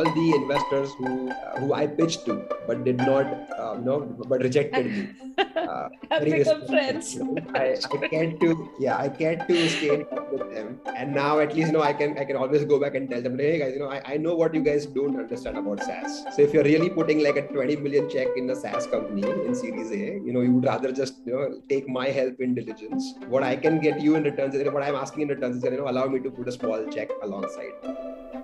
all the investors who who I pitched to, but did not, uh, no but rejected me. Uh, become friends. I, I can't to yeah, I can't to stay in touch with them. And now at least you know I can I can always go back and tell them, hey guys, you know I, I know what you guys don't understand about SaaS. So if you're really putting like a 20 million check in a SaaS company in Series A, you know you would rather just you know take my help in diligence. What I can get you in returns, what I'm asking in returns is you know allow me to put a small check alongside.